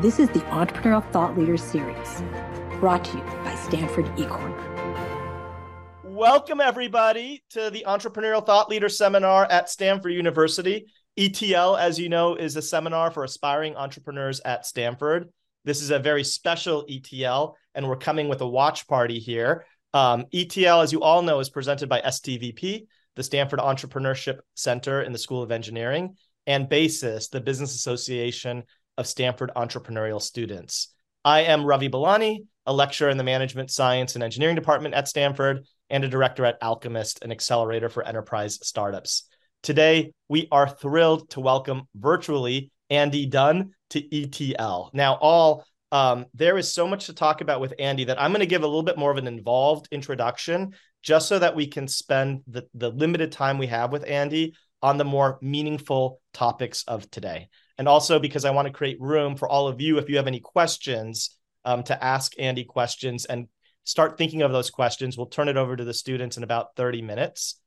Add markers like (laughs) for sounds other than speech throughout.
This is the Entrepreneurial Thought Leaders Series, brought to you by Stanford eCorner. Welcome, everybody, to the Entrepreneurial Thought Leader Seminar at Stanford University. ETL, as you know, is a seminar for aspiring entrepreneurs at Stanford. This is a very special ETL, and we're coming with a watch party here. Um, ETL, as you all know, is presented by STVP, the Stanford Entrepreneurship Center in the School of Engineering, and BASIS, the Business Association of Stanford Entrepreneurial Students. I am Ravi Belani, a lecturer in the Management Science and Engineering Department at Stanford, and a director at Alchemist, an accelerator for enterprise startups. Today, we are thrilled to welcome virtually Andy Dunn to ETL. Now, all um, there is so much to talk about with Andy that I'm going to give a little bit more of an involved introduction just so that we can spend the, the limited time we have with Andy on the more meaningful topics of today. And also because I want to create room for all of you, if you have any questions, um, to ask Andy questions and start thinking of those questions. We'll turn it over to the students in about 30 minutes.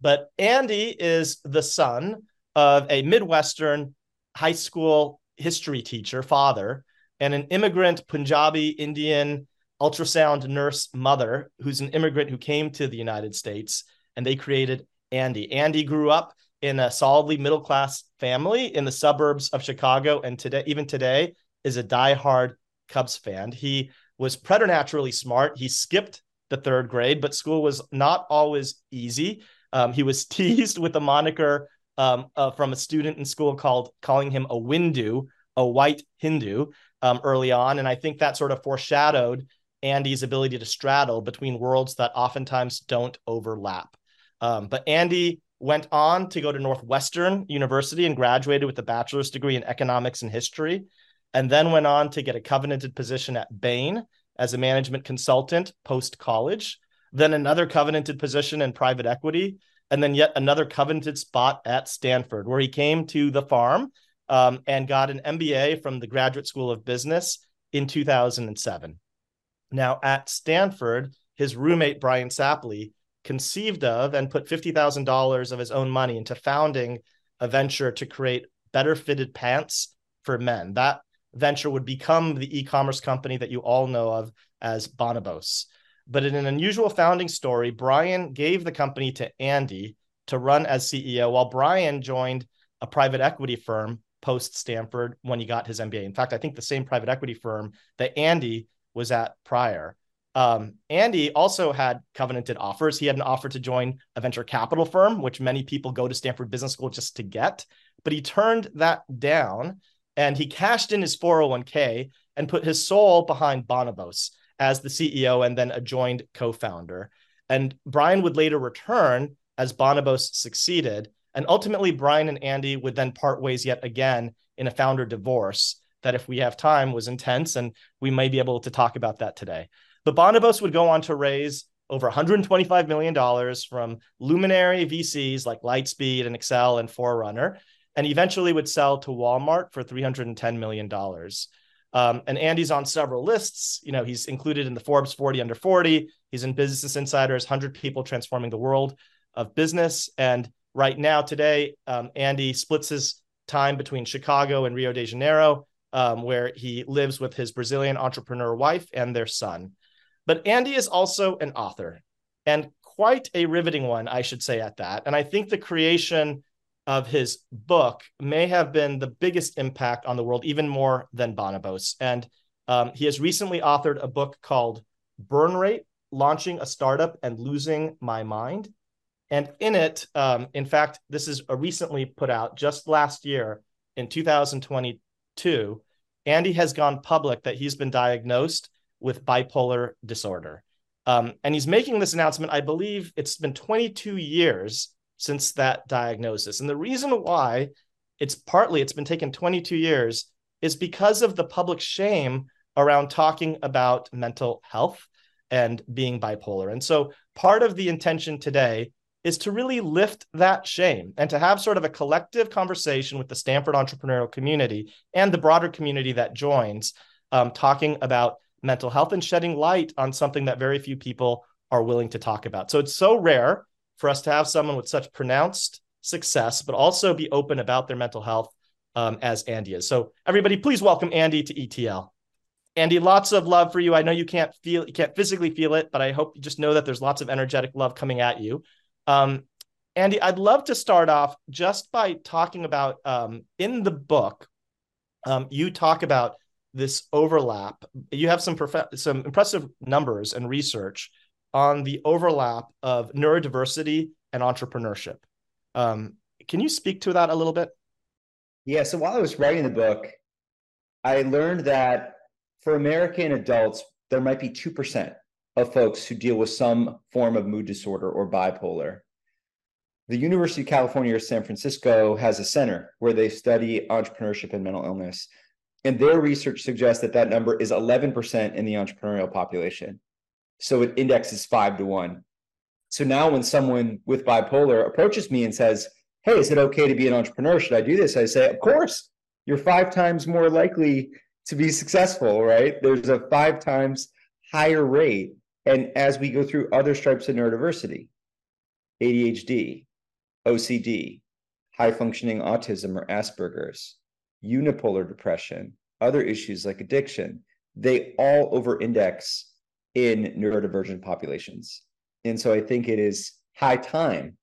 But Andy is the son of a Midwestern high school history teacher, father, and an immigrant Punjabi Indian ultrasound nurse mother who's an immigrant who came to the United States and they created Andy. Andy grew up in a solidly middle class family in the suburbs of Chicago and today even today is a diehard Cubs fan. He was preternaturally smart. He skipped the third grade, but school was not always easy. Um, he was (laughs) teased with a moniker um, uh, from a student in school called calling him a Windu, a white Hindu, um, early on, and I think that sort of foreshadowed Andy's ability to straddle between worlds that oftentimes don't overlap. Um, but Andy went on to go to Northwestern University and graduated with a bachelor's degree in economics and history, and then went on to get a covenanted position at Bain as a management consultant post college, then another covenanted position in private equity, and then yet another covenanted spot at Stanford, where he came to the farm um, and got an MBA from the Graduate School of Business in 2007. Now, at Stanford, his roommate, Brian Spaly, conceived of and put $50,000 of his own money into founding a venture to create better fitted pants for men. That venture would become the e commerce company that you all know of as Bonobos. But in an unusual founding story, Brian gave the company to Andy to run as CEO, while Brian joined a private equity firm post Stanford when he got his MBA. In fact, I think the same private equity firm that Andy was at prior. Um, Andy also had covenanted offers. He had an offer to join a venture capital firm, which many people go to Stanford Business School just to get, but he turned that down and he cashed in his 401k and put his soul behind Bonobos as the CEO and then a joined co founder. And Brian would later return as Bonobos succeeded. And ultimately, Brian and Andy would then part ways yet again in a founder divorce that, if we have time, was intense. And we may be able to talk about that today. But Bonobos would go on to raise over $125 million from luminary VCs like Lightspeed and Accel and Forerunner, and eventually would sell to Walmart for $310 million. Um, and Andy's on several lists. You know, he's included in the Forbes 40 under 40. He's in Business Insider's 100 People Transforming the World of Business. And right now, today, um, Andy splits his time between Chicago and Rio de Janeiro, um, where he lives with his Brazilian entrepreneur wife and their son. But Andy is also an author and quite a riveting one, I should say, at that. And I think the creation of his book may have been the biggest impact on the world, even more than Bonobos. And um, he has recently authored a book called Burn Rate Launching a Startup and Losing My Mind. And in it, um, in fact, this is a recently put out just last year in 2022. Andy has gone public that he's been diagnosed with bipolar disorder. Um, and he's making this announcement, I believe it's been 22 years since that diagnosis. And the reason why it's partly it's been taken 22 years is because of the public shame around talking about mental health and being bipolar. And so part of the intention today is to really lift that shame and to have sort of a collective conversation with the Stanford entrepreneurial community and the broader community that joins, um, talking about mental health and shedding light on something that very few people are willing to talk about. So it's so rare for us to have someone with such pronounced success, but also be open about their mental health um, as Andy is. So everybody, please welcome Andy to ETL. Andy, lots of love for you. I know you can't feel, you can't physically feel it, but I hope you just know that there's lots of energetic love coming at you. Um, Andy, I'd love to start off just by talking about um, in the book, um, you talk about this overlap. You have some prof- some impressive numbers and research on the overlap of neurodiversity and entrepreneurship. Um, can you speak to that a little bit? Yeah. So while I was writing the book, I learned that for American adults, there might be 2% of folks who deal with some form of mood disorder or bipolar. The University of California, San Francisco has a center where they study entrepreneurship and mental illness. And their research suggests that that number is 11% in the entrepreneurial population. So it indexes five to one. So now when someone with bipolar approaches me and says, Hey, is it okay to be an entrepreneur? Should I do this? I say, Of course. You're five times more likely to be successful, right? There's a five times higher rate. And as we go through other stripes of neurodiversity, ADHD, OCD, high functioning autism or Asperger's, unipolar depression, other issues like addiction, they all over index in neurodivergent populations. And so I think it is high time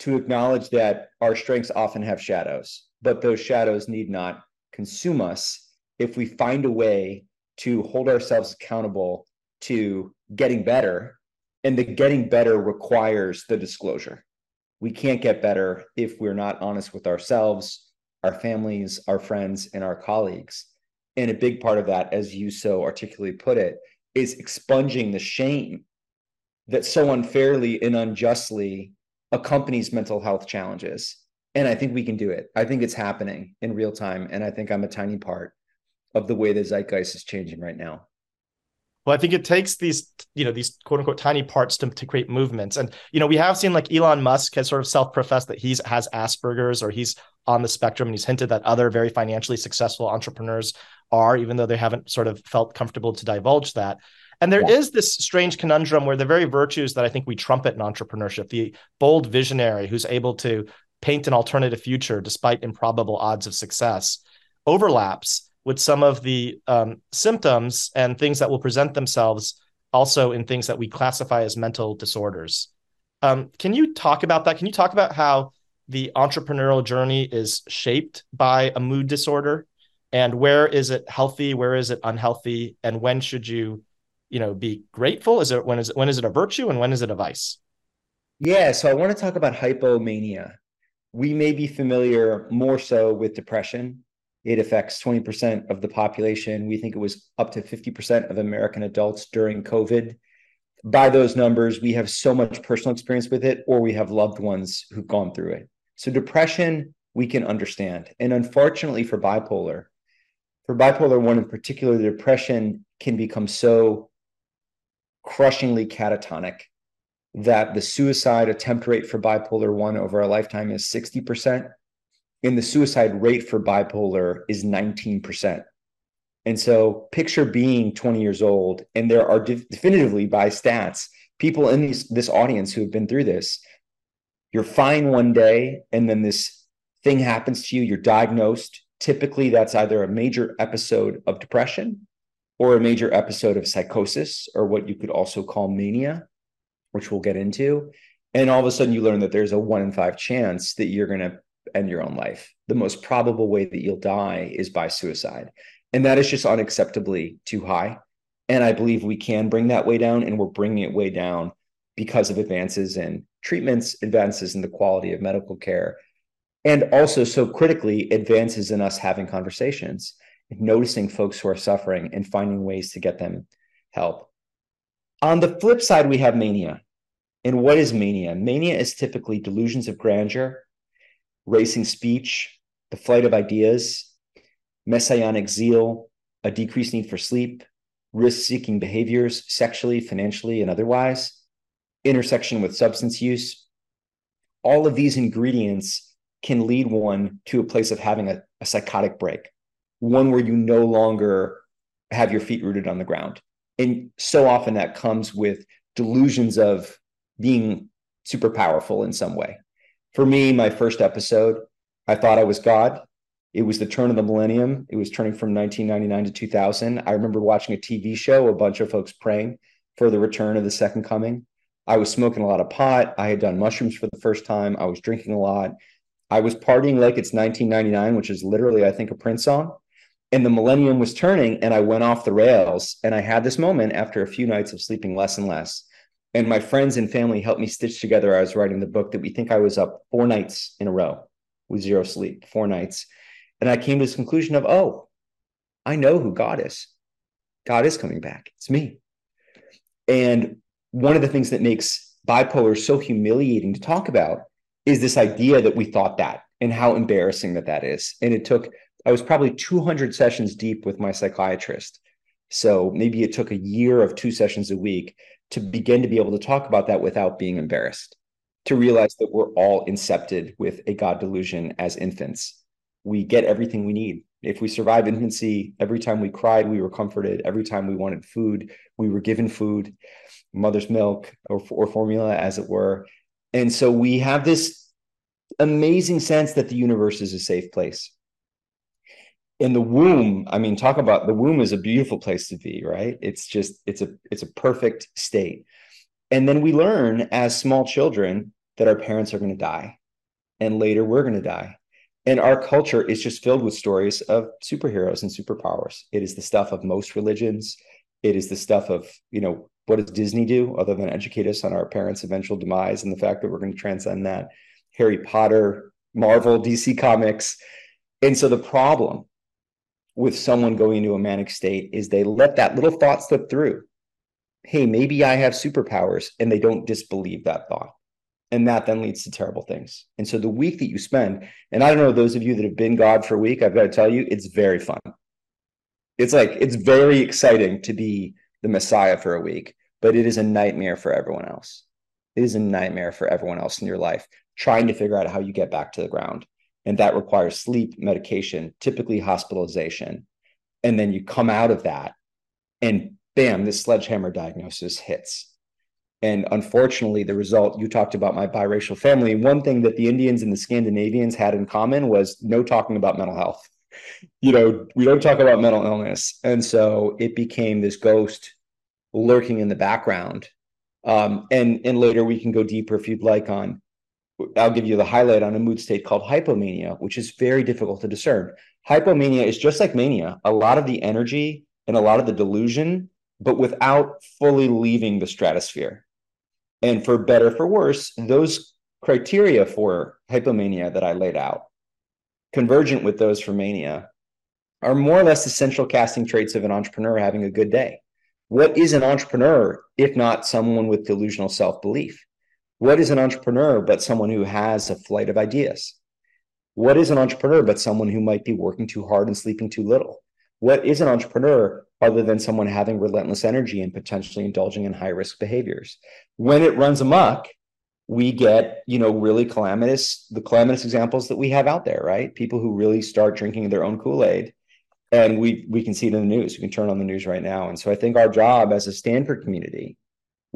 to acknowledge that our strengths often have shadows, but those shadows need not consume us if we find a way to hold ourselves accountable to getting better. And the getting better requires the disclosure. We can't get better if we're not honest with ourselves, our families, our friends, and our colleagues. And a big part of that, as you so articulately put it, is expunging the shame that so unfairly and unjustly accompanies mental health challenges. And I think we can do it. I think it's happening in real time. And I think I'm a tiny part of the way the zeitgeist is changing right now. Well, I think it takes these, you know, these quote unquote tiny parts to, to create movements. And, you know, we have seen like Elon Musk has sort of self-professed that he's has Asperger's or he's on the spectrum. And he's hinted that other very financially successful entrepreneurs are, even though they haven't sort of felt comfortable to divulge that. And there yeah. is this strange conundrum where the very virtues that I think we trumpet in entrepreneurship, the bold visionary who's able to paint an alternative future despite improbable odds of success, overlaps with some of the um, symptoms and things that will present themselves also in things that we classify as mental disorders. Um, can you talk about that? Can you talk about how the entrepreneurial journey is shaped by a mood disorder? And where is it healthy? Where is it unhealthy? And when should you you know be grateful? Is it when is it when is it a virtue and when is it a vice? Yeah so i want to talk about hypomania. We may be familiar more so with depression it affects 20% of the population. We think it was up to 50% of american adults during covid. By those numbers we have so much personal experience with it or we have loved ones who've gone through it. So depression we can understand. And unfortunately for bipolar for bipolar 1 in particular the depression can become so crushingly catatonic that the suicide attempt rate for bipolar 1 over a lifetime is 60% and the suicide rate for bipolar is 19% and so picture being 20 years old and there are de- definitively by stats people in these, this audience who have been through this you're fine one day and then this thing happens to you you're diagnosed typically that's either a major episode of depression or a major episode of psychosis, or what you could also call mania, which we'll get into. And all of a sudden, you learn that there's a one in five chance that you're going to end your own life. The most probable way that you'll die is by suicide. And that is just unacceptably too high. And I believe we can bring that way down, and we're bringing it way down because of advances in treatments, advances in the quality of medical care, and also so critically, advances in us having conversations noticing folks who are suffering and finding ways to get them help. On the flip side, we have mania. And what is mania? Mania is typically delusions of grandeur, racing speech, the flight of ideas, messianic zeal, a decreased need for sleep, risk seeking behaviors, sexually, financially, and otherwise, intersection with substance use. All of these ingredients can lead one to a place of having a, a psychotic break one where you no longer have your feet rooted on the ground. And so often that comes with delusions of being super powerful in some way. For me, my first episode, I thought I was God. It was the turn of the millennium. It was turning from 1999 to 2000. I remember watching a TV show, a bunch of folks praying for the return of the second coming. I was smoking a lot of pot. I had done mushrooms for the first time. I was drinking a lot. I was partying like it's 1999, which is literally, I think, a Prince song. And the millennium was turning, and I went off the rails. And I had this moment after a few nights of sleeping less and less. And my friends and family helped me stitch together. I was writing the book that we think I was up four nights in a row with zero sleep, four nights. And I came to this conclusion of, oh, I know who God is. God is coming back. It's me. And one of the things that makes bipolar so humiliating to talk about is this idea that we thought that and how embarrassing that that is. And it took, I was probably 200 sessions deep with my psychiatrist. So maybe it took a year of two sessions a week to begin to be able to talk about that without being embarrassed, to realize that we're all incepted with a God delusion as infants. We get everything we need. If we survive infancy, every time we cried, we were comforted. Every time we wanted food, we were given food, mother's milk or, or formula, as it were. And so we have this amazing sense that the universe is a safe place. In the womb, I mean, talk about the womb is a beautiful place to be, right? It's just, it's a, it's a perfect state. And then we learn as small children that our parents are going to die. And later we're going to die. And our culture is just filled with stories of superheroes and superpowers. It is the stuff of most religions. It is the stuff of, you know, what does Disney do other than educate us on our parents' eventual demise and the fact that we're going to transcend that? Harry Potter, Marvel, DC Comics. And so the problem with someone going into a manic state is they let that little thought slip through. Hey, maybe I have superpowers, and they don't disbelieve that thought. And that then leads to terrible things. And so the week that you spend, and I don't know, those of you that have been God for a week, I've got to tell you, it's very fun. It's like, it's very exciting to be the Messiah for a week, but it is a nightmare for everyone else. It is a nightmare for everyone else in your life trying to figure out how you get back to the ground. And that requires sleep, medication, typically hospitalization. And then you come out of that, and bam, this sledgehammer diagnosis hits. And unfortunately, the result you talked about my biracial family. One thing that the Indians and the Scandinavians had in common was no talking about mental health. You know, we don't talk about mental illness. And so it became this ghost lurking in the background. Um, and and later we can go deeper if you'd like on. I'll give you the highlight on a mood state called hypomania, which is very difficult to discern. Hypomania is just like mania, a lot of the energy and a lot of the delusion, but without fully leaving the stratosphere. And for better for worse, those criteria for hypomania that I laid out, convergent with those for mania, are more or less essential casting traits of an entrepreneur having a good day. What is an entrepreneur if not someone with delusional self belief? What is an entrepreneur but someone who has a flight of ideas? What is an entrepreneur but someone who might be working too hard and sleeping too little? What is an entrepreneur other than someone having relentless energy and potentially indulging in high risk behaviors? When it runs amok, we get, you know, really calamitous, the calamitous examples that we have out there, right? People who really start drinking their own Kool-Aid and we we can see it in the news. We can turn on the news right now. And so I think our job as a Stanford community,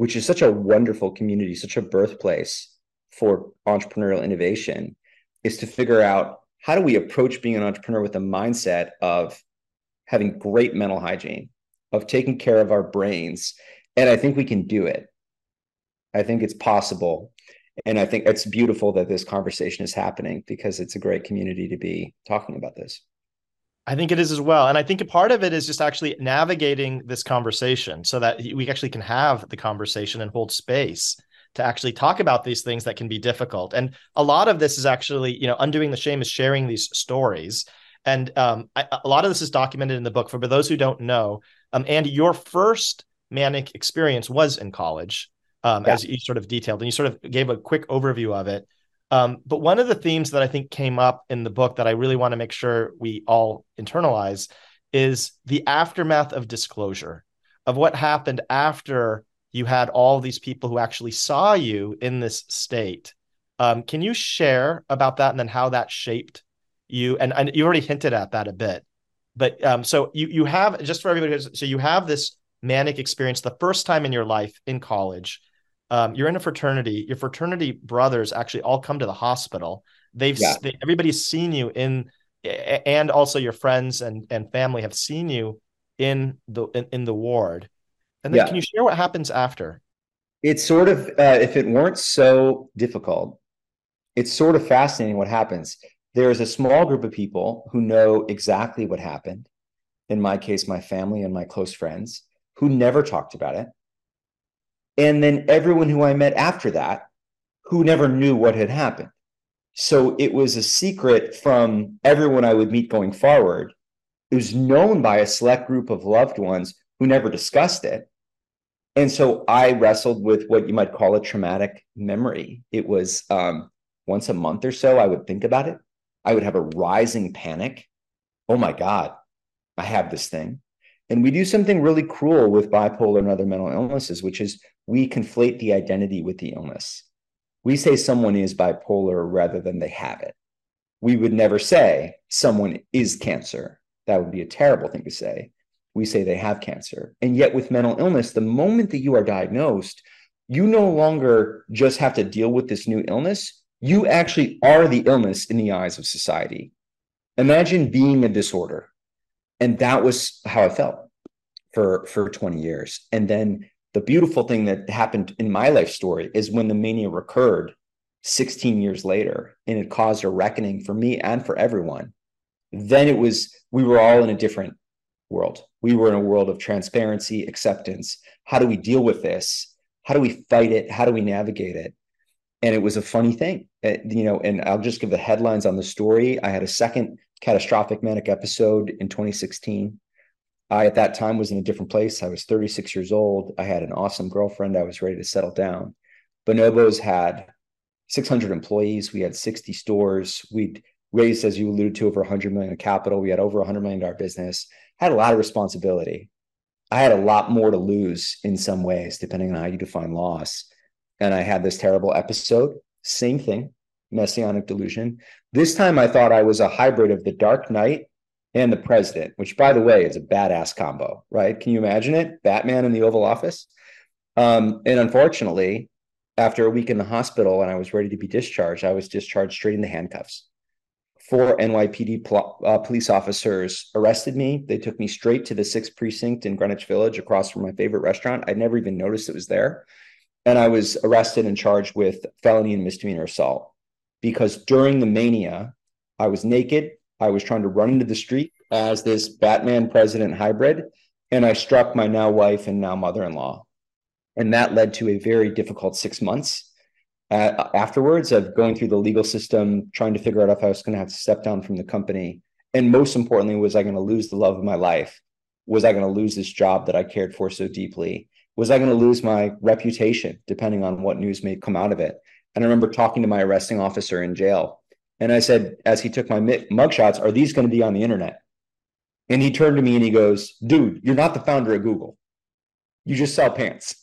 which is such a wonderful community, such a birthplace for entrepreneurial innovation, is to figure out how do we approach being an entrepreneur with a mindset of having great mental hygiene, of taking care of our brains. And I think we can do it. I think it's possible. And I think it's beautiful that this conversation is happening because it's a great community to be talking about this. I think it is as well. And I think a part of it is just actually navigating this conversation so that we actually can have the conversation and hold space to actually talk about these things that can be difficult. And a lot of this is actually, you know, undoing the shame is sharing these stories. And um, I, a lot of this is documented in the book. For, for those who don't know, um, Andy, your first manic experience was in college, um, yeah. as you sort of detailed, and you sort of gave a quick overview of it. Um, but one of the themes that I think came up in the book that I really want to make sure we all internalize is the aftermath of disclosure of what happened after you had all these people who actually saw you in this state. Um, can you share about that and then how that shaped you? And, and you already hinted at that a bit, but um, so you you have just for everybody, so you have this manic experience the first time in your life in college um, you're in a fraternity. Your fraternity brothers actually all come to the hospital. They've yeah. they, everybody's seen you in and also your friends and and family have seen you in the in, in the ward. And then yeah. can you share what happens after? It's sort of uh, if it weren't so difficult, it's sort of fascinating what happens. There is a small group of people who know exactly what happened. In my case, my family and my close friends who never talked about it. And then everyone who I met after that who never knew what had happened. So it was a secret from everyone I would meet going forward. It was known by a select group of loved ones who never discussed it. And so I wrestled with what you might call a traumatic memory. It was um, once a month or so, I would think about it. I would have a rising panic. Oh my God, I have this thing. And we do something really cruel with bipolar and other mental illnesses, which is we conflate the identity with the illness we say someone is bipolar rather than they have it. We would never say someone is cancer. That would be a terrible thing to say. We say they have cancer. And yet, with mental illness, the moment that you are diagnosed, you no longer just have to deal with this new illness. You actually are the illness in the eyes of society. Imagine being a disorder. And that was how I felt for, for 20 years. And then the beautiful thing that happened in my life story is when the mania recurred 16 years later and it caused a reckoning for me and for everyone then it was we were all in a different world. We were in a world of transparency acceptance. How do we deal with this? How do we fight it? How do we navigate it? And it was a funny thing. It, you know and i'll just give the headlines on the story. I had a second catastrophic manic episode in 2016 I, at that time, was in a different place. I was 36 years old. I had an awesome girlfriend. I was ready to settle down. Bonobos had 600 employees. We had 60 stores. We'd raised, as you alluded to, over 100 million in capital. We had over 100 million dollar business. Had a lot of responsibility. I had a lot more to lose in some ways, depending on how you define loss. And I had this terrible episode. Same thing, messianic delusion. This time, I thought I was a hybrid of the Dark Knight and the president, which by the way is a badass combo, right? Can you imagine it? Batman in the Oval Office. Um, and unfortunately, after a week in the hospital and I was ready to be discharged, I was discharged straight in the handcuffs. Four NYPD pl- uh, police officers arrested me. They took me straight to the sixth precinct in Greenwich Village across from my favorite restaurant. I'd never even noticed it was there. And I was arrested and charged with felony and misdemeanor assault because during the mania, I was naked, I was trying to run into the street as this Batman president hybrid, and I struck my now wife and now mother in law. And that led to a very difficult six months uh, afterwards of going through the legal system, trying to figure out if I was going to have to step down from the company. And most importantly, was I going to lose the love of my life? Was I going to lose this job that I cared for so deeply? Was I going to lose my reputation, depending on what news may come out of it? And I remember talking to my arresting officer in jail and I said, as he took my mugshots, are these going to be on the internet? And he turned to me and he goes, dude, you're not the founder of Google. You just sell pants.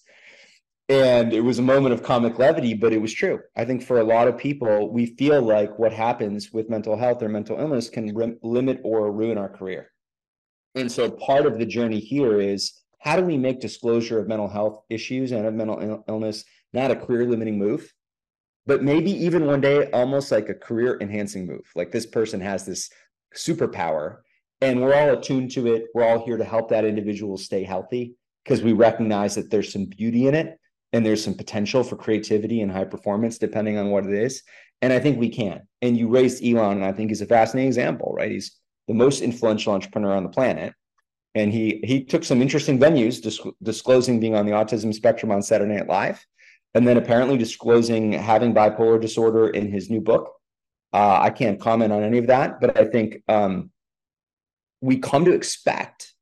And it was a moment of comic levity, but it was true. I think for a lot of people, we feel like what happens with mental health or mental illness can rim- limit or ruin our career. And so part of the journey here is how do we make disclosure of mental health issues and of mental Ill- illness not a career limiting move, but maybe even one day almost like a career enhancing move. Like this person has this superpower and we're all attuned to it. We're all here to help that individual stay healthy because we recognize that there's some beauty in it and there's some potential for creativity and high performance depending on what it is. And i think we can. And you raised elon and i think he's a fascinating example right? He's the most influential entrepreneur on the planet. And he he took some interesting venues disc- disclosing being on the autism spectrum on saturday night live and then apparently disclosing having bipolar disorder in his new book. Uh, I can't comment on any of that, but I think um, we come to expect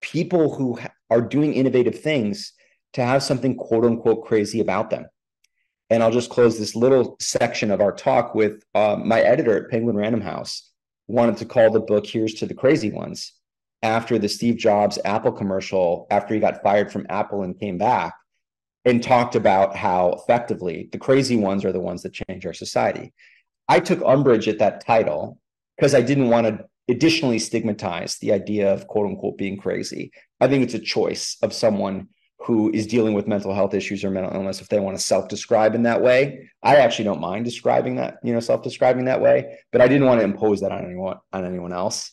people who ha- are doing innovative things to have something quote unquote crazy about them. And I'll just close this little section of our talk with uh, my editor at Penguin Random House wanted to call the book Here's to the Crazy Ones after the Steve Jobs Apple commercial, after he got fired from Apple and came back and talked about how effectively the crazy ones are the ones that change our society. I took umbrage at that title because I didn't want to additionally stigmatize the idea of quote unquote being crazy. I think it's a choice of someone who is dealing with mental health issues or mental illness if they want to self-describe in that way. I actually don't mind describing that, you know, self-describing that way, but I didn't want to impose that on anyone on anyone else.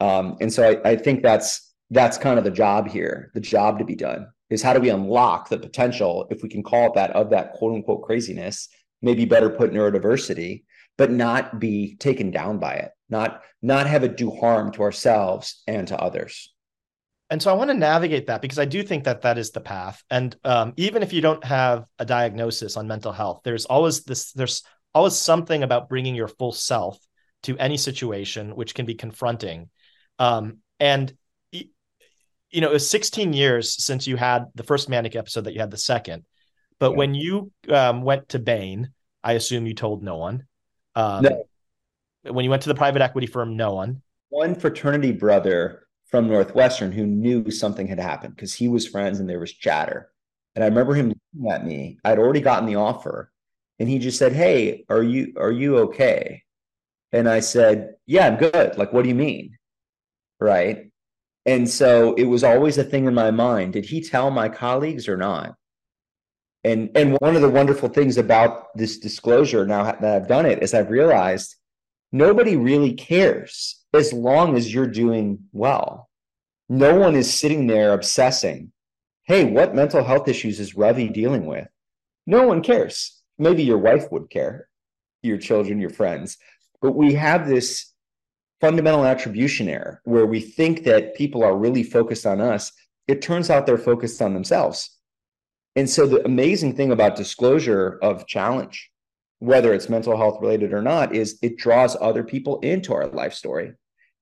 Um, and so I, I think that's that's kind of the job here. The job to be done is how do we unlock the potential, if we can call it that, of that quote unquote craziness, maybe better put neurodiversity, but not be taken down by it, not not have it do harm to ourselves and to others and so I want to navigate that because I do think that that is the path. And um, even if you don't have a diagnosis on mental health, there's always this. There's always something about bringing your full self to any situation, which can be confronting. Um, and you know, it was 16 years since you had the first manic episode that you had the second. But yeah. when you um, went to Bain, I assume you told no one. Um, no. When you went to the private equity firm, no one. One fraternity brother from Northwestern who knew something had happened because he was friends and there was chatter. And I remember him looking at me. I'd already gotten the offer, and he just said, "Hey, are you are you okay?" And I said, "Yeah, I'm good. Like, what do you mean?" Right. And so it was always a thing in my mind. Did he tell my colleagues or not? And and one of the wonderful things about this disclosure now that I've done it is I've realized nobody really cares as long as you're doing well. No one is sitting there obsessing, hey, what mental health issues is Ravi dealing with? No one cares. Maybe your wife would care, your children, your friends. But we have this fundamental attribution error where we think that people are really focused on us. It turns out they're focused on themselves. And so the amazing thing about disclosure of challenge whether it's mental health related or not, is it draws other people into our life story.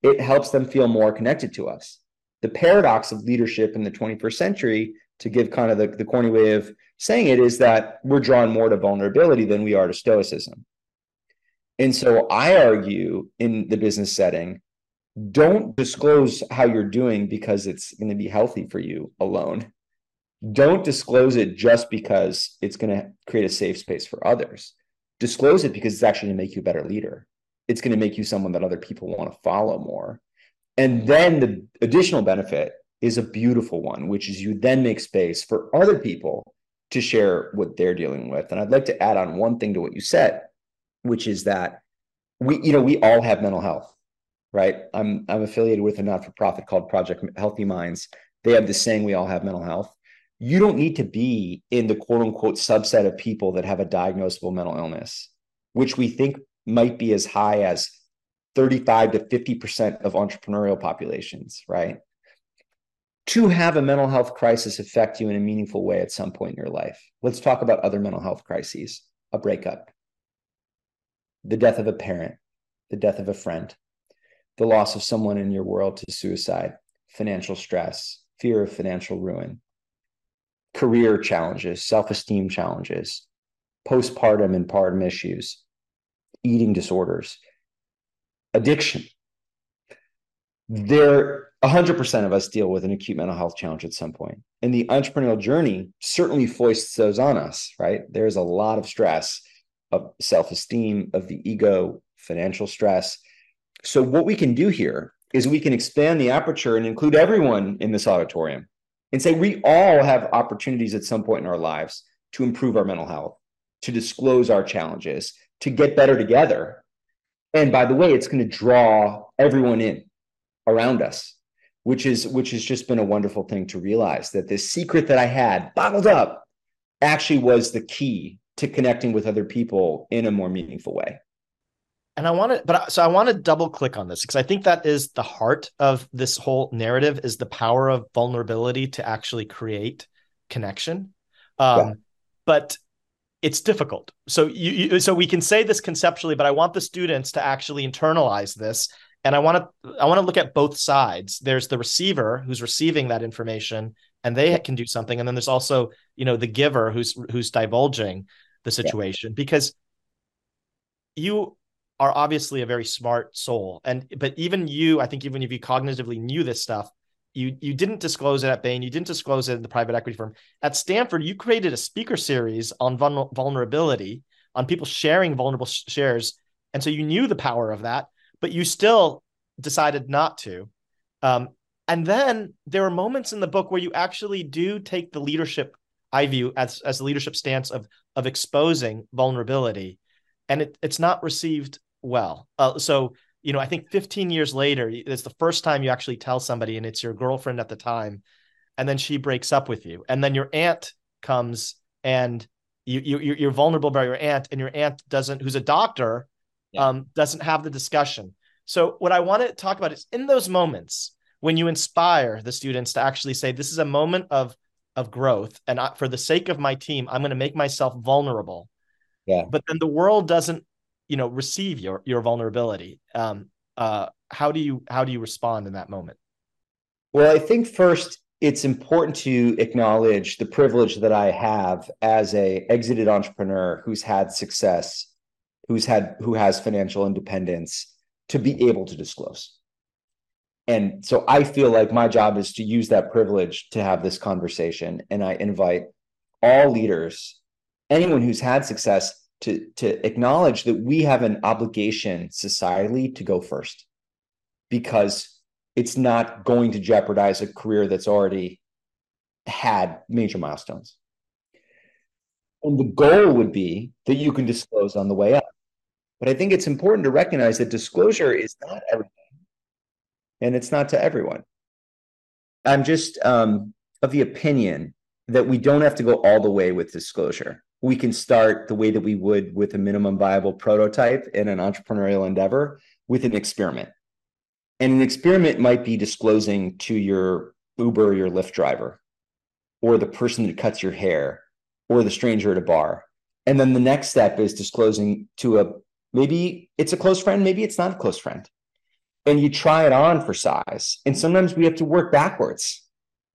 It helps them feel more connected to us. The paradox of leadership in the 21st century, to give kind of the, the corny way of saying it, is that we're drawn more to vulnerability than we are to stoicism. And so I argue in the business setting, don't disclose how you're doing because it's going to be healthy for you alone. Don't disclose it just because it's going to create a safe space for others disclose it because it's actually going to make you a better leader. It's going to make you someone that other people want to follow more. And then the additional benefit is a beautiful one, which is you then make space for other people to share what they're dealing with. And I'd like to add on one thing to what you said, which is that we, you know, we all have mental health, right? I'm I'm affiliated with a not-for-profit called Project Healthy Minds. They have this saying we all have mental health you don't need to be in the quote unquote subset of people that have a diagnosable mental illness, which we think might be as high as 35 to 50% of entrepreneurial populations, right? To have a mental health crisis affect you in a meaningful way at some point in your life. Let's talk about other mental health crises a breakup, the death of a parent, the death of a friend, the loss of someone in your world to suicide, financial stress, fear of financial ruin, career challenges, self esteem challenges, postpartum and partum issues, eating disorders, addiction. There, 100% of us deal with an acute mental health challenge at some point. And the entrepreneurial journey certainly foists those on us, right? There's a lot of stress of self esteem, of the ego, financial stress. So, what we can do here is we can expand the aperture and include everyone in this auditorium and say we all have opportunities at some point in our lives to improve our mental health, to disclose our challenges, to get better together. And by the way, it's going to draw everyone in around us, which is which has just been a wonderful thing to realize that this secret that I had bottled up actually was the key to connecting with other people in a more meaningful way and I want to, but so I want to double click on this because I think that is the heart of this whole narrative is the power of vulnerability to actually create connection. Um, yeah. But it's difficult. So you, you, so we can say this conceptually, but I want the students to actually internalize this. And I want to, I want to look at both sides. There's the receiver who's receiving that information, and they can do something, and then there's also, you know, the giver who's who's divulging the situation yeah. because you are obviously a very smart soul. And but even you, I think even if you cognitively knew this stuff, you you didn't disclose it at Bain, you didn't disclose it in the private equity firm. At Stanford, you created a speaker series on vulnerability, on people sharing vulnerable sh- shares, and so you knew the power of that, but you still decided not to. Um, And then there are moments in the book where you actually do take the leadership I view as as the leadership stance of of exposing vulnerability, and it, it's not received well. Uh, so you know, I think 15 years later, it's the first time you actually tell somebody, and it's your girlfriend at the time, and then she breaks up with you, and then your aunt comes and you you you're vulnerable by your aunt, and your aunt doesn't, who's a doctor, yeah. um, doesn't have the discussion. So what I want to talk about is in those moments when you inspire the students to actually say, "This is a moment of of growth, and I, for the sake of my team, I'm going to make myself vulnerable." Yeah. But then the world doesn't you know receive your your vulnerability um uh how do you how do you respond in that moment well i think first it's important to acknowledge the privilege that i have as a exited entrepreneur who's had success who's had who has financial independence to be able to disclose and so i feel like my job is to use that privilege to have this conversation. And i invite all leaders anyone who's had success to to acknowledge that we have an obligation societally to go first. Because it's not going to jeopardize a career that's already had major milestones. And the goal would be that you can disclose on the way up. But i think it's important to recognize that disclosure is not everything and it's not to everyone i'm just um, of the opinion that we don't have to go all the way with disclosure we can start the way that we would with a minimum viable prototype in an entrepreneurial endeavor with an experiment. And an experiment might be disclosing to your Uber your Lyft driver, or the person that cuts your hair, or the stranger at a bar. And then the next step is disclosing to a maybe it's a close friend, maybe it's not a close friend. And you try it on for size. And sometimes we have to work backwards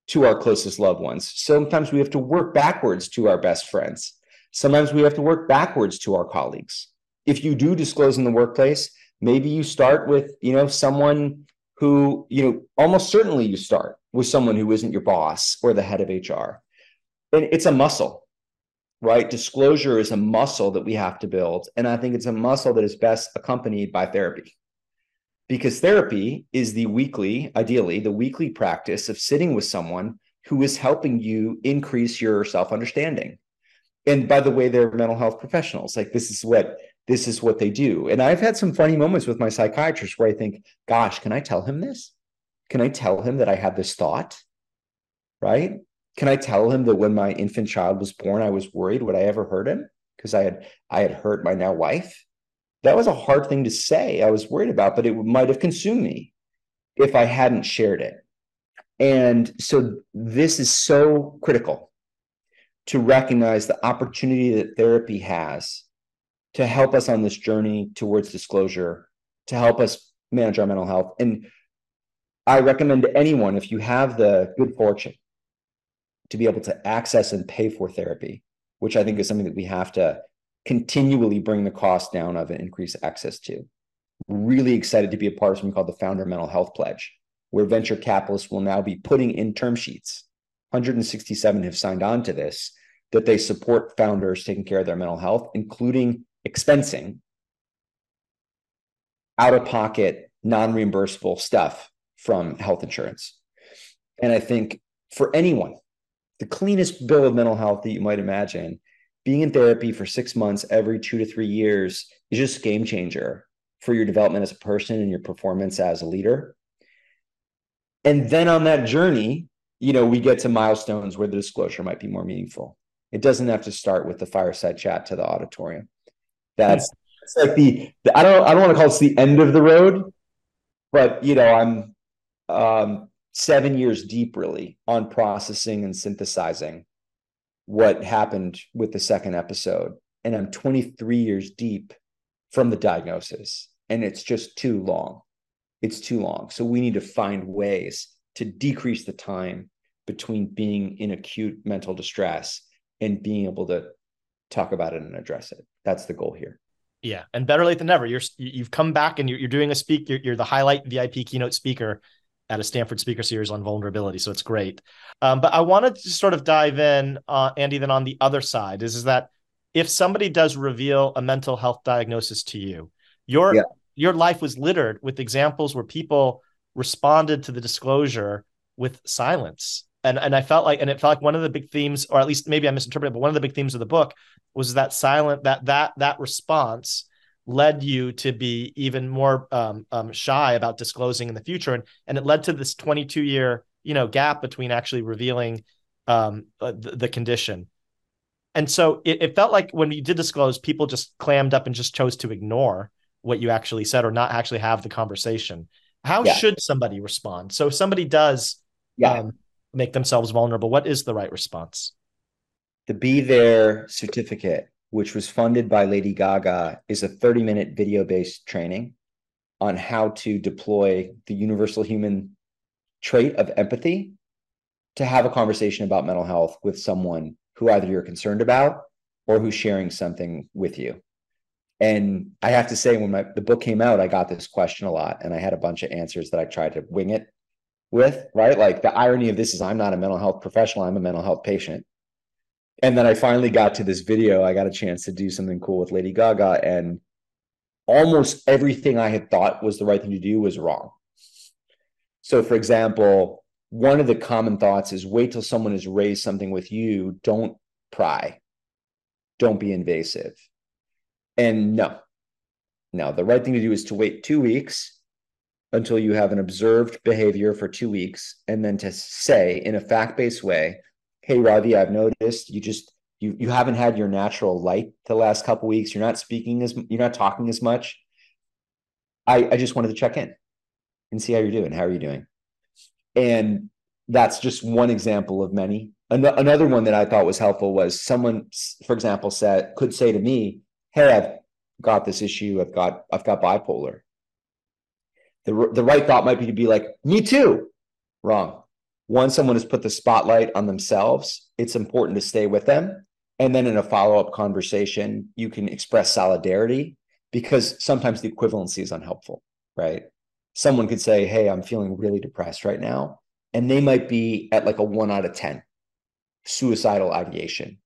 to our closest loved ones. Sometimes we have to work backwards to our best friends. Sometimes we have to work backwards to our colleagues. If you do disclose in the workplace, maybe you start with, you know, someone who, you know, almost certainly you start with someone who isn't your boss or the head of HR. And it's a muscle, right? Disclosure is a muscle that we have to build. And I think it's a muscle that is best accompanied by therapy. Because therapy is the weekly, ideally, the weekly practice of sitting with someone who is helping you increase your self understanding and by the way they're mental health professionals. Like this is what this is what they do. And i've had some funny moments with my psychiatrist where i think gosh can i tell him this? Can i tell him that i had this thought? Right? Can i tell him that when my infant child was born i was worried would i ever hurt him? Because i had i had hurt my now wife that was a hard thing to say i was worried about but it might have consumed me if i hadn't shared it and so this is so critical to recognize the opportunity that therapy has to help us on this journey towards disclosure, to help us manage our mental health. And I recommend to anyone, if you have the good fortune to be able to access and pay for therapy, which I think is something that we have to continually bring the cost down of and increase access to. Really excited to be a part of something called the Founder Mental Health Pledge, where venture capitalists will now be putting in term sheets 167 have signed on to this that they support founders taking care of their mental health, including expensing out of pocket, non reimbursable stuff from health insurance. And I think for anyone, the cleanest bill of mental health that you might imagine, being in therapy for six months every two to three years is just a game changer for your development as a person and your performance as a leader. And then on that journey, you know, we get to milestones where the disclosure might be more meaningful. It doesn't have to start with the fireside chat to the auditorium. That's it's like the, the I don't I don't want to call it the end of the road, but you know, I'm um seven years deep really on processing and synthesizing what happened with the second episode. And I'm 23 years deep from the diagnosis. And it's just too long. It's too long. So we need to find ways to decrease the time between being in acute mental distress and being able to talk about it and address it. That's the goal here. Yeah, and better late than never. You're you've come back and you're, you're doing a speak. You're, you're the highlight VIP keynote speaker at a Stanford Speaker Series on vulnerability. So it's great. Um, but I wanted to sort of dive in, uh, Andy, then on the other side is is that if somebody does reveal a mental health diagnosis to you, your yeah. your life was littered with examples where people responded to the disclosure with silence. And and I felt like, and it felt like one of the big themes, or at least maybe I misinterpreted, but one of the big themes of the book was that silent that that that response led you to be even more um, um, shy about disclosing in the future, and and it led to this 22 year you know gap between actually revealing um, uh, the, the, condition. And so it, it, felt like when you did disclose, people just clammed up and just chose to ignore what you actually said or not actually have the conversation. How yeah. should somebody respond? So if somebody does yeah. um, make themselves vulnerable, what is the right response? The Be There certificate, which was funded by Lady Gaga, is a 30 minute video based training on how to deploy the universal human trait of empathy to have a conversation about mental health with someone who either you're concerned about or who's sharing something with you. And I have to say, when my, the book came out, I got this question a lot, and I had a bunch of answers that I tried to wing it with, right? Like the irony of this is I'm not a mental health professional, I'm a mental health patient. And then I finally got to this video. I got a chance to do something cool with Lady Gaga, and almost everything I had thought was the right thing to do was wrong. So, for example, one of the common thoughts is wait till someone has raised something with you. Don't pry. Don't be invasive. And no, no, the right thing to do is to wait two weeks until you have an observed behavior for two weeks, and then to say in a fact based way, Hey, Ravi, I've noticed you just you you haven't had your natural light the last couple weeks. You're not speaking as you're not talking as much. I, I just wanted to check in and see how you're doing. How are you doing? And that's just one example of many. An- another one that I thought was helpful was someone, for example, said could say to me, "Hey, I've got this issue. I've got I've got bipolar." The the right thought might be to be like, "Me too." Wrong. Once someone has put the spotlight on themselves, it's important to stay with them. And then in a follow up conversation, you can express solidarity because sometimes the equivalency is unhelpful, right? someone could say, Hey, I'm feeling really depressed right now. And they might be at like a one out of 10 suicidal ideation.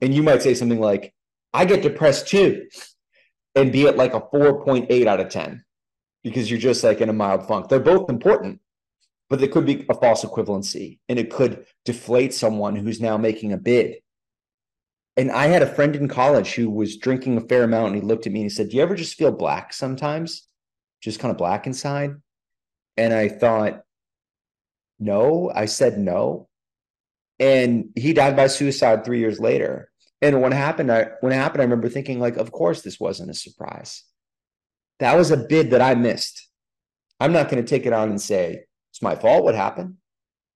And you might say something like, I get depressed too, and be at like a 4.8 out of 10 because you're just like in a mild funk. They're both important, but there could be a false equivalency and it could deflate someone who's now making a bid. And I had a friend in college who was drinking a fair amount and he looked at me and he said, Do you ever just feel black sometimes? just kind of black inside. And I thought, no, I said no. And he died by suicide three years later. And when it happened, I when it happened, I remember thinking, like, of course this wasn't a surprise. That was a bid that I missed. I'm not going to take it on and say it's my fault what happened,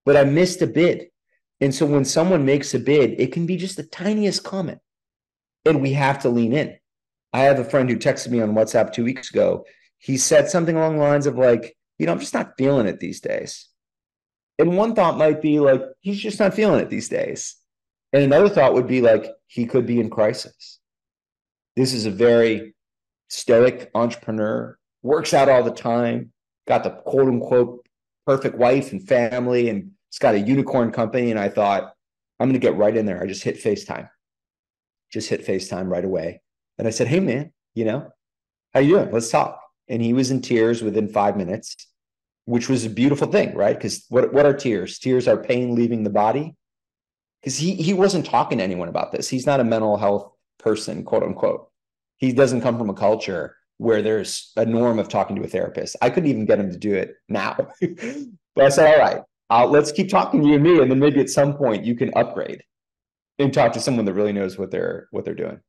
but I missed a bid. And so when someone makes a bid, it can be just the tiniest comment. And we have to lean in. I have a friend who texted me on WhatsApp two weeks ago he said something along the lines of like, you know, I'm just not feeling it these days. And one thought might be like, he's just not feeling it these days. And another thought would be like, he could be in crisis. This is a very stoic entrepreneur, works out all the time, got the quote unquote perfect wife and family, and it's got a unicorn company. And I thought, I'm going to get right in there. I just hit FaceTime, just hit FaceTime right away. And I said, Hey, man, you know, how you doing? Let's talk and he was in tears within five minutes, which was a beautiful thing, right? Because what what are tears? Tears are pain leaving the body. Because he he wasn't talking to anyone about this. He's not a mental health person, quote unquote. He doesn't come from a culture where there's a norm of talking to a therapist. I couldn't even get him to do it now. (laughs) but I said, all right, uh, let's keep talking to you and me, and then maybe at some point you can upgrade and talk to someone that really knows what they're what they're doing.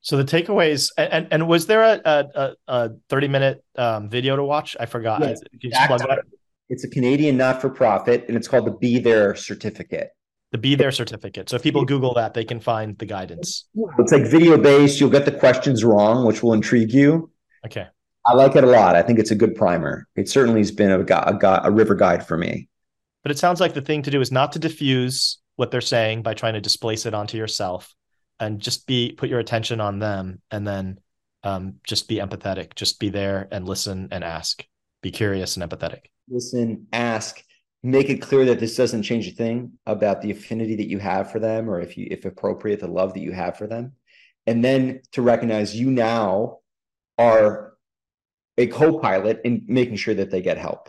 So the takeaways, and and was there a a, a thirty minute um, video to watch? I forgot. Yes, it's a Canadian not for profit, and it's called the Be There Certificate. The Be There Certificate. So if people Google that, they can find the guidance. It's like video based. You'll get the questions wrong, which will intrigue you. Okay. I like it a lot. I think it's a good primer. It certainly has been a, a, a river guide for me. But it sounds like the thing to do is not to diffuse what they're saying by trying to displace it onto yourself, and just be put your attention on them and then um, just be empathetic just be there and listen and ask be curious and empathetic listen ask make it clear that this doesn't change a thing about the affinity that you have for them or if you if appropriate the love that you have for them and then to recognize you now are a co-pilot in making sure that they get help.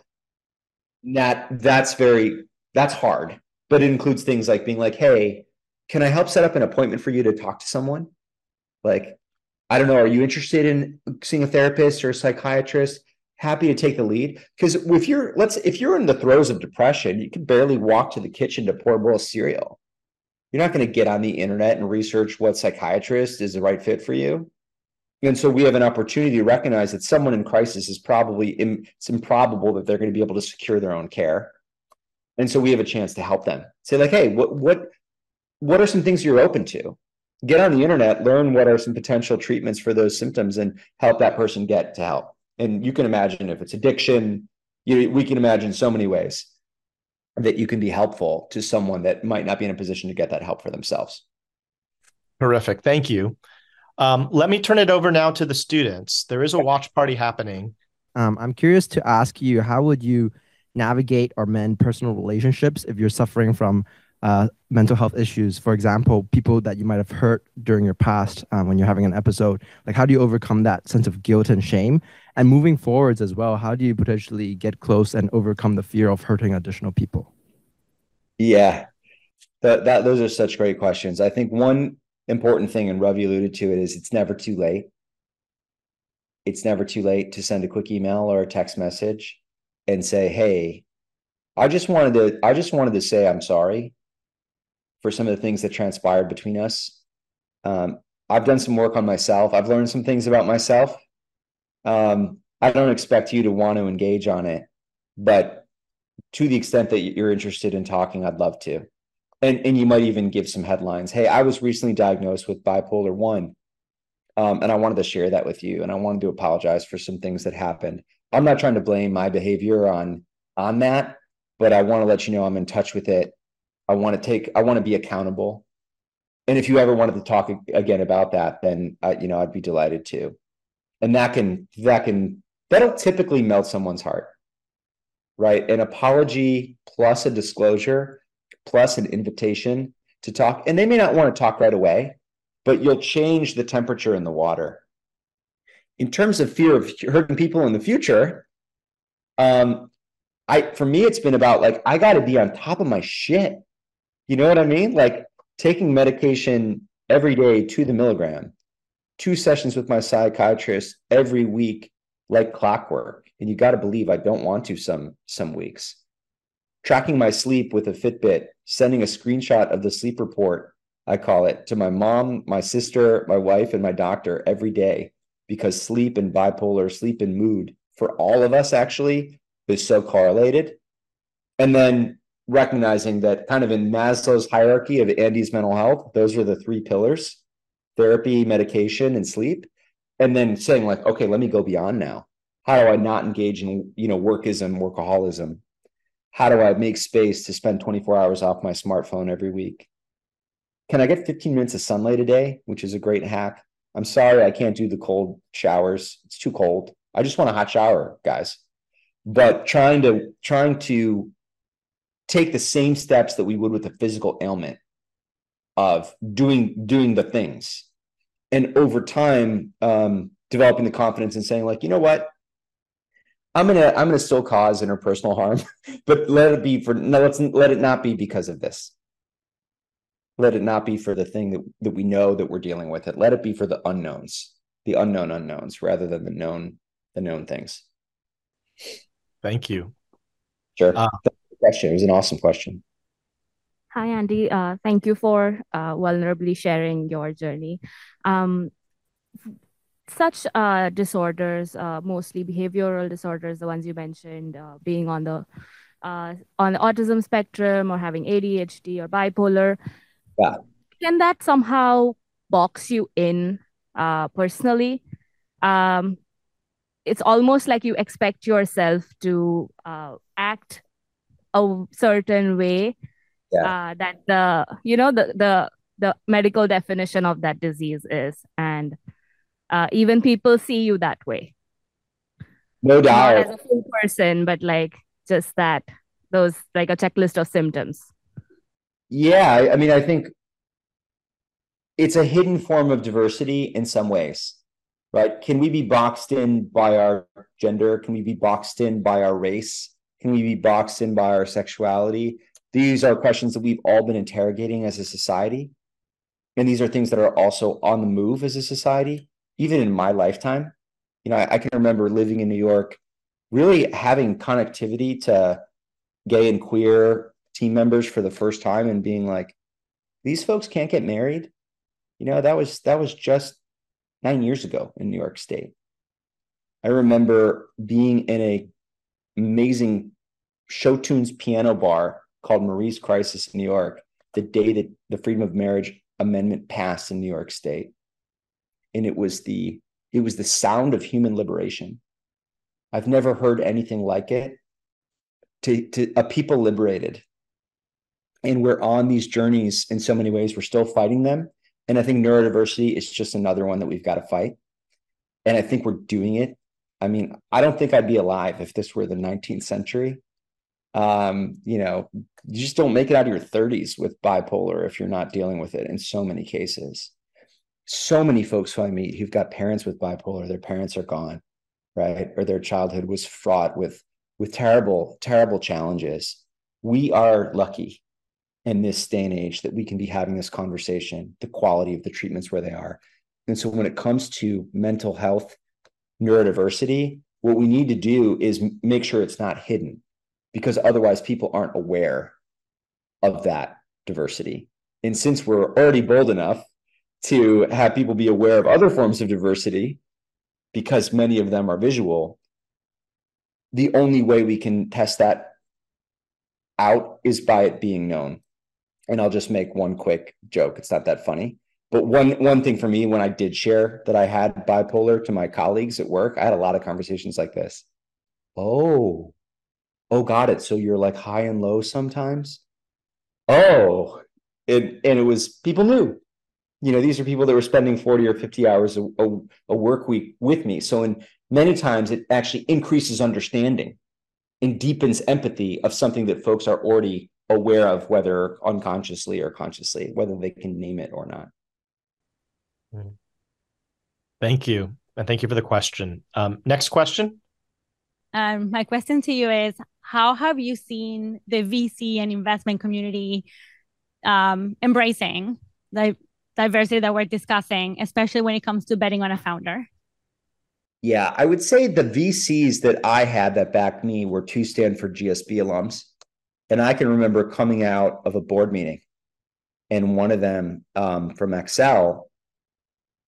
That that's very that's hard, but it includes things like being like, "Hey, can I help set up an appointment for you to talk to someone?" Like, I don't know, are you interested in seeing a therapist or a psychiatrist? Happy to take the lead because if you're let's if you're in the throes of depression, you can barely walk to the kitchen to pour a bowl of cereal. You're not going to get on the internet and research what psychiatrist is the right fit for you. And so we have an opportunity to recognize that someone in crisis is probably it's improbable that they're going to be able to secure their own care. And so we have a chance to help them. Say like, hey, what what what are some things you're open to? Get on the internet, learn what are some potential treatments for those symptoms and help that person get to help. And you can imagine if it's addiction, you, we can imagine so many ways that you can be helpful to someone that might not be in a position to get that help for themselves. Terrific. Thank you. Um, let me turn it over now to the students. There is a watch party happening. Um, I'm curious to ask you how would you navigate or mend personal relationships if you're suffering from uh, mental health issues? For example, people that you might have hurt during your past um, when you're having an episode. Like, how do you overcome that sense of guilt and shame? And moving forwards as well, how do you potentially get close and overcome the fear of hurting additional people? Yeah, that, that those are such great questions. I think one important thing, and Ravi alluded to it, is it's never too late. It's never too late to send a quick email or a text message and say, "Hey, I just wanted to I just wanted to say I'm sorry for some of the things that transpired between us. Um, I've done some work on myself. I've learned some things about myself. Um, I don't expect you to want to engage on it, but to the extent that you're interested in talking, I'd love to and and you might even give some headlines. Hey, I was recently diagnosed with bipolar one, um, and I wanted to share that with you, and I wanted to apologize for some things that happened. I'm not trying to blame my behavior on on that, but I want to let you know I'm in touch with it. I want to take, I want to be accountable. And if you ever wanted to talk again about that, then I, you know I'd be delighted to. And that can that can that'll typically melt someone's heart, right? An apology plus a disclosure plus an invitation to talk. And they may not want to talk right away, but you'll change the temperature in the water. In terms of fear of hurting people in the future, um, I for me it's been about like I got to be on top of my shit. You know what I mean? Like taking medication every day to the milligram, two sessions with my psychiatrist every week, like clockwork. And you got to believe I don't want to some some weeks tracking my sleep with a Fitbit, sending a screenshot of the sleep report, I call it, to my mom, my sister, my wife, and my doctor every day because sleep and bipolar, sleep and mood for all of us actually is so correlated. And then recognizing that kind of in Maslow's hierarchy of Andy's mental health, those are the three pillars therapy, medication, and sleep. And then saying, like, okay, let me go beyond now. How do I not engage in, you know, workism, workaholism? how do I make space to spend 24 hours off my smartphone every week? Can I get 15 minutes of sunlight a day, which is a great hack? I'm sorry I can't do the cold showers. It's too cold. I just want a hot shower, guys. But trying to trying to take the same steps that we would with a physical ailment of doing doing the things and over time um, developing the confidence and saying like you know what I'm gonna I'm gonna still cause interpersonal harm, (laughs) but let it be for no. Let's let it not be because of this. Let it not be for the thing that that we know that we're dealing with. It let it be for the unknowns, the unknown unknowns, rather than the known the known things. Thank you. Sure. Uh, question. It was an awesome question. Hi, Andy. Uh, thank you for uh, vulnerably sharing your journey. Um, such uh, disorders, uh, mostly behavioral disorders, the ones you mentioned, uh, being on the uh, on the autism spectrum or having ADHD or bipolar, yeah. can that somehow box you in uh, personally? Um, it's almost like you expect yourself to uh, act a certain way yeah. that the you know the the the medical definition of that disease is and uh, even people see you that way no doubt Not as a full person but like just that those like a checklist of symptoms yeah i mean i think it's a hidden form of diversity in some ways right? Can we be boxed in by our gender? Can we be boxed in by our race? Can we be boxed in by our sexuality? These are questions that we've all been interrogating as a society. And these are things that are also on the move as a society, even in my lifetime. You know, I, I can remember living in New York, really having connectivity to gay and queer team members for the first time and being like, these folks can't get married. You know, that was that was just nine years ago in New York State. I remember being in a amazing show tunes piano bar called Marie's Crisis in New York the day that the Freedom of Marriage Amendment passed in New York State. And it was the it was the sound of human liberation. I've never heard anything like it. To, to a people liberated. And we're on these journeys in so many ways. We're still fighting them. And I think neurodiversity is just another one that we've got to fight. And I think we're doing it. I mean, I don't think I'd be alive if this were the 19th century. Um, you know, you just don't make it out of your 30s with bipolar if you're not dealing with it in so many cases. So many folks who I meet who've got parents with bipolar, their parents are gone, right? Or their childhood was fraught with with terrible, terrible challenges. We are lucky in this day and age that we can be having this conversation, the quality of the treatments where they are. And so when it comes to mental health, neurodiversity, what we need to do is make sure it's not hidden because otherwise people aren't aware of that diversity. And since we're already bold enough to have people be aware of other forms of diversity, because many of them are visual, the only way we can test that out is by it being known and I'll just make one quick joke. It's not that funny. But one one thing for me when I did share that I had bipolar to my colleagues at work, I had a lot of conversations like this. Oh, oh, got it. So you're like high and low sometimes. Oh, it and it was people knew. You know, these are people that were spending 40 or 50 hours a, a, a work week with me. So in many times it actually increases understanding and deepens empathy of something that folks are already aware of whether unconsciously or consciously, whether they can name it or not. Hmm. Thank you. And thank you for the question. Um, next question. Um, my question to you is How have you seen the VC and investment community um, embracing the diversity that we're discussing, especially when it comes to betting on a founder? Yeah, I would say the VCs that I had that backed me were two Stanford GSB alums. And I can remember coming out of a board meeting, and one of them um, from Accel,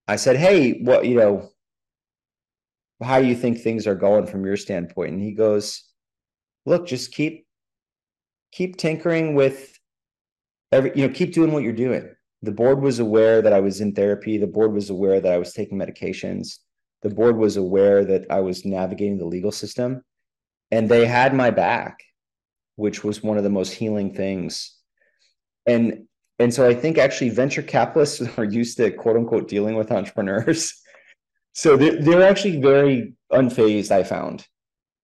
I said, "Hey, what you know? How do you think things are going from your standpoint?" And he goes, "Look, just keep keep tinkering with every you know keep doing what you're doing." The board was aware that I was in therapy. The board was aware that I was taking medications. The board was aware that I was navigating the legal system, and they had my back which was one of the most healing things. And and so I think actually venture capitalists (laughs) are used to quote unquote dealing with entrepreneurs. (laughs) so they're, they're actually very unfazed, I found.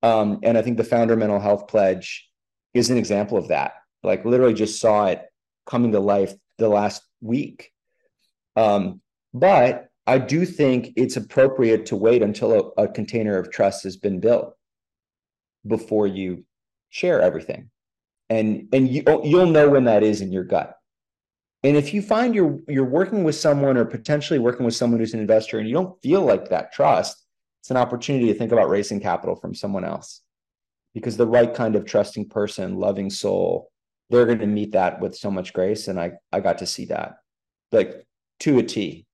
Um, and I think the founder mental health pledge is an example of that. Like literally just saw it coming to life the last week. Um, but I do think it's appropriate to wait until a, a container of trust has been built before you share everything and and you you'll know when that is in your gut and if you find you're you're working with someone or potentially working with someone who's an investor and you don't feel like that trust it's an opportunity to think about raising capital from someone else. Because the right kind of trusting person loving soul they're going to meet that with so much grace. And i i got to see that like to a t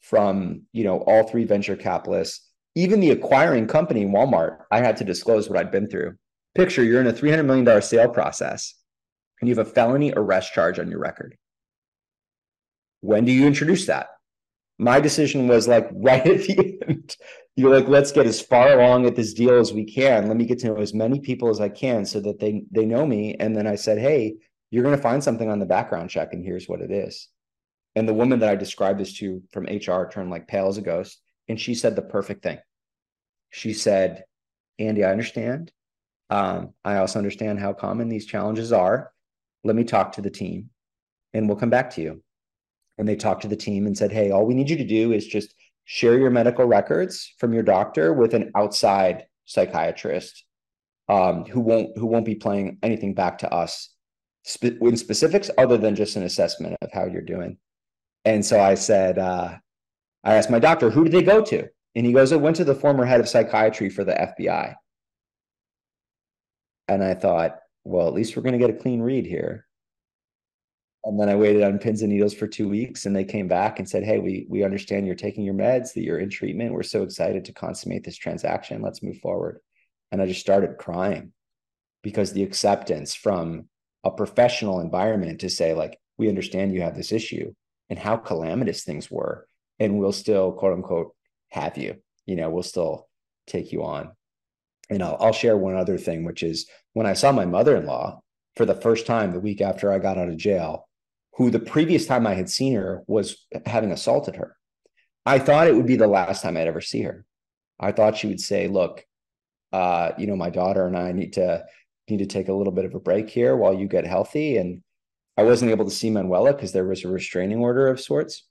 from you know all three venture capitalists even the acquiring company walmart. I had to disclose what i'd been through. Picture you're in a $300 million sale process and you have a felony arrest charge on your record. When do you introduce that? My decision was like (laughs) right at the end. You're like, let's get as far along at this deal as we can. Let me get to know as many people as I can so that they they know me. And then I said, hey, you're going to find something on the background check, and here's what it is. And the woman that I described this to from HR turned like pale as a ghost, and she said the perfect thing. She said, Andy, I understand. Um, I also understand how common these challenges are. Let me talk to the team and we'll come back to you. And they talked to the team and said, Hey, all we need you to do is just share your medical records from your doctor with an outside psychiatrist um, who won't who won't be playing anything back to us spe- in specifics other than just an assessment of how you're doing. And so I said, uh, I asked my doctor, who did they go to? And he goes, it went to the former head of psychiatry for the FBI. And I thought, well, at least we're going to get a clean read here. And then I waited on pins and needles for two weeks, and they came back and said, "Hey, we we understand you're taking your meds, that you're in treatment. We're so excited to consummate this transaction. Let's move forward." And I just started crying because the acceptance from a professional environment to say, like, we understand you have this issue and how calamitous things were, and we'll still quote unquote have you. You know, we'll still take you on. And I'll, I'll share one other thing, which is when I saw my mother-in-law for the first time the week after I got out of jail, who the previous time I had seen her was having assaulted her. I thought it would be the last time I'd ever see her. I thought she would say, "Look, uh, you know, my daughter and I need to need to take a little bit of a break here while you get healthy." And I wasn't able to see Manuela because there was a restraining order of sorts.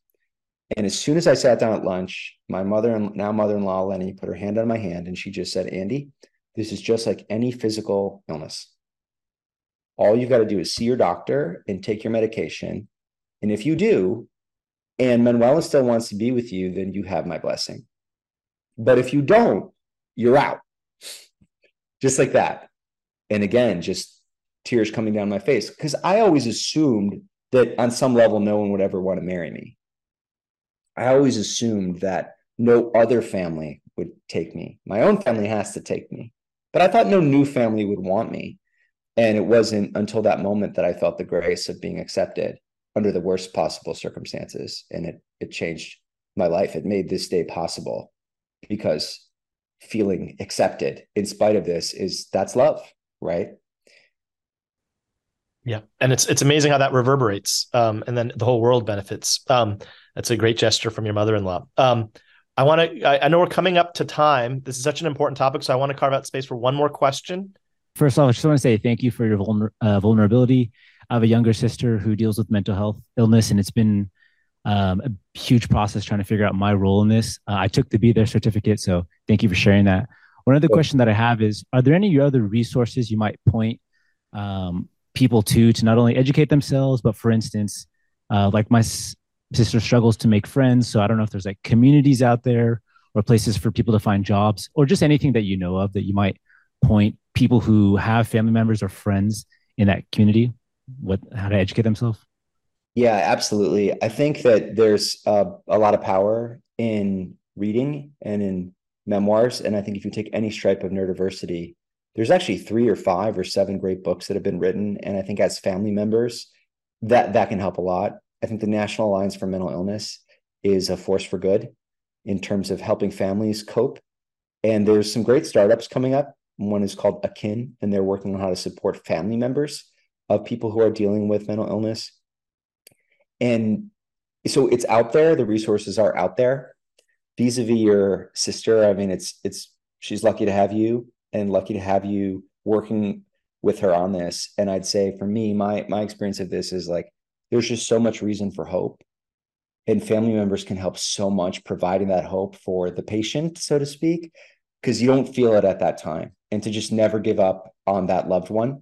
And as soon as I sat down at lunch, my mother and now mother-in-law Lenny put her hand on my hand and she just said, "Andy, this is just like any physical illness. All you've got to do is see your doctor and take your medication. And if you do, and Manuela still wants to be with you, then you have my blessing. But if you don't, you're out. Just like that. And again, just tears coming down my face because I always assumed that on some level, no one would ever want to marry me. I always assumed that no other family would take me. My own family has to take me. But I thought no new family would want me. And it wasn't until that moment that I felt the grace of being accepted under the worst possible circumstances. And it it changed my life. It made this day possible because feeling accepted in spite of this is that's love, right? Yeah, and it's it's amazing how that reverberates, um, and then the whole world benefits. Um, that's a great gesture from your mother-in-law. Um, I want to. I, I, know we're coming up to time. This is such an important topic, so I want to carve out space for one more question. First off, I just want to say thank you for your vulner, uh, vulnerability. I have a younger sister who deals with mental health illness, and it's been um, a huge process trying to figure out my role in this. Uh, I took the Be There certificate, so thank you for sharing that. One other question that I have is: Are there any other resources you might point um, people to to not only educate themselves, but for instance, uh, like my sister struggles to make friends. So I don't know if there's like communities out there or places for people to find jobs or just anything that you know of that you might point people who have family members or friends in that community what how to educate themselves? Yeah absolutely. I think that there's uh, a lot of power in reading and in memoirs. And i think if you take any stripe of neurodiversity there's actually three or five or seven great books that have been written. And i think as family members that that can help a lot. I think the National Alliance for Mental Illness is a force for good in terms of helping families cope. And there's some great startups coming up. One is called Akin, and they're working on how to support family members of people who are dealing with mental illness. And so it's out there, the resources are out there. Vis-a-vis your sister, I mean, it's it's she's lucky to have you and lucky to have you working with her on this. And I'd say for me, my my experience of this is like there's just so much reason for hope. And family members can help so much providing that hope for the patient, so to speak, because you don't feel it at that time. And to just never give up on that loved one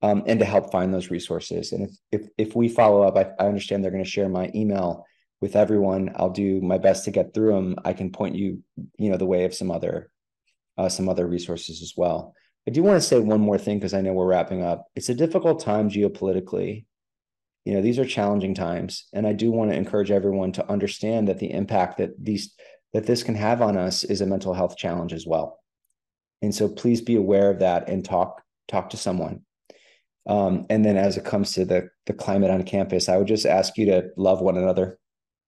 um, and to help find those resources. And if if, if we follow up, I, I understand they're going to share my email with everyone. I'll do my best to get through them. I can point you, you know, the way of some other uh, some other resources as well. I do want to say one more thing because I know we're wrapping up. It's a difficult time geopolitically you know these are challenging times and i do want to encourage everyone to understand that the impact that these that this can have on us is a mental health challenge as well. And so please be aware of that and talk talk to someone. Um, and then as it comes to the the climate on campus i would just ask you to love one another.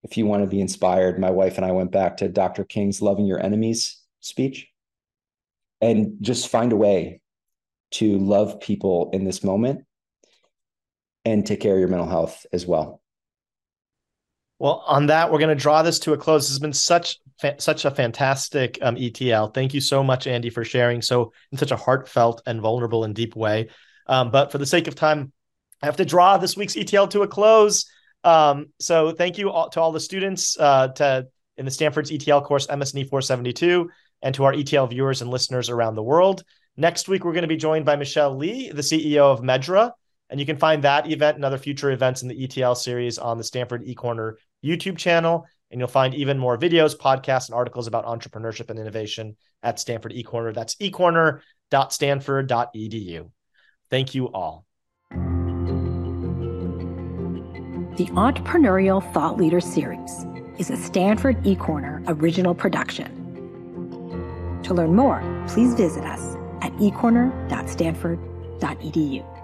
If you want to be inspired my wife and i went back to dr king's loving your enemies speech. And just find a way to love people in this moment and take care of your mental health as well. Well, on that, we're going to draw this to a close. This has been such fa- such a fantastic um, ETL. Thank you so much, Andy, for sharing so in such a heartfelt and vulnerable and deep way. Um, but for the sake of time, I have to draw this week's ETL to a close. Um, so thank you all, to all the students, uh, to in the Stanford's ETL course, MS&E 472, and to our ETL viewers and listeners around the world. Next week, we're going to be joined by Michelle Lee, the CEO of Medra. And you can find that event and other future events in the ETL series on the Stanford eCorner YouTube channel. And you'll find even more videos, podcasts, and articles about entrepreneurship and innovation at Stanford eCorner. That's ecorner.stanford.edu. Thank you all. The Entrepreneurial Thought Leader Series is a Stanford eCorner original production. To learn more, please visit us at ecorner.stanford.edu.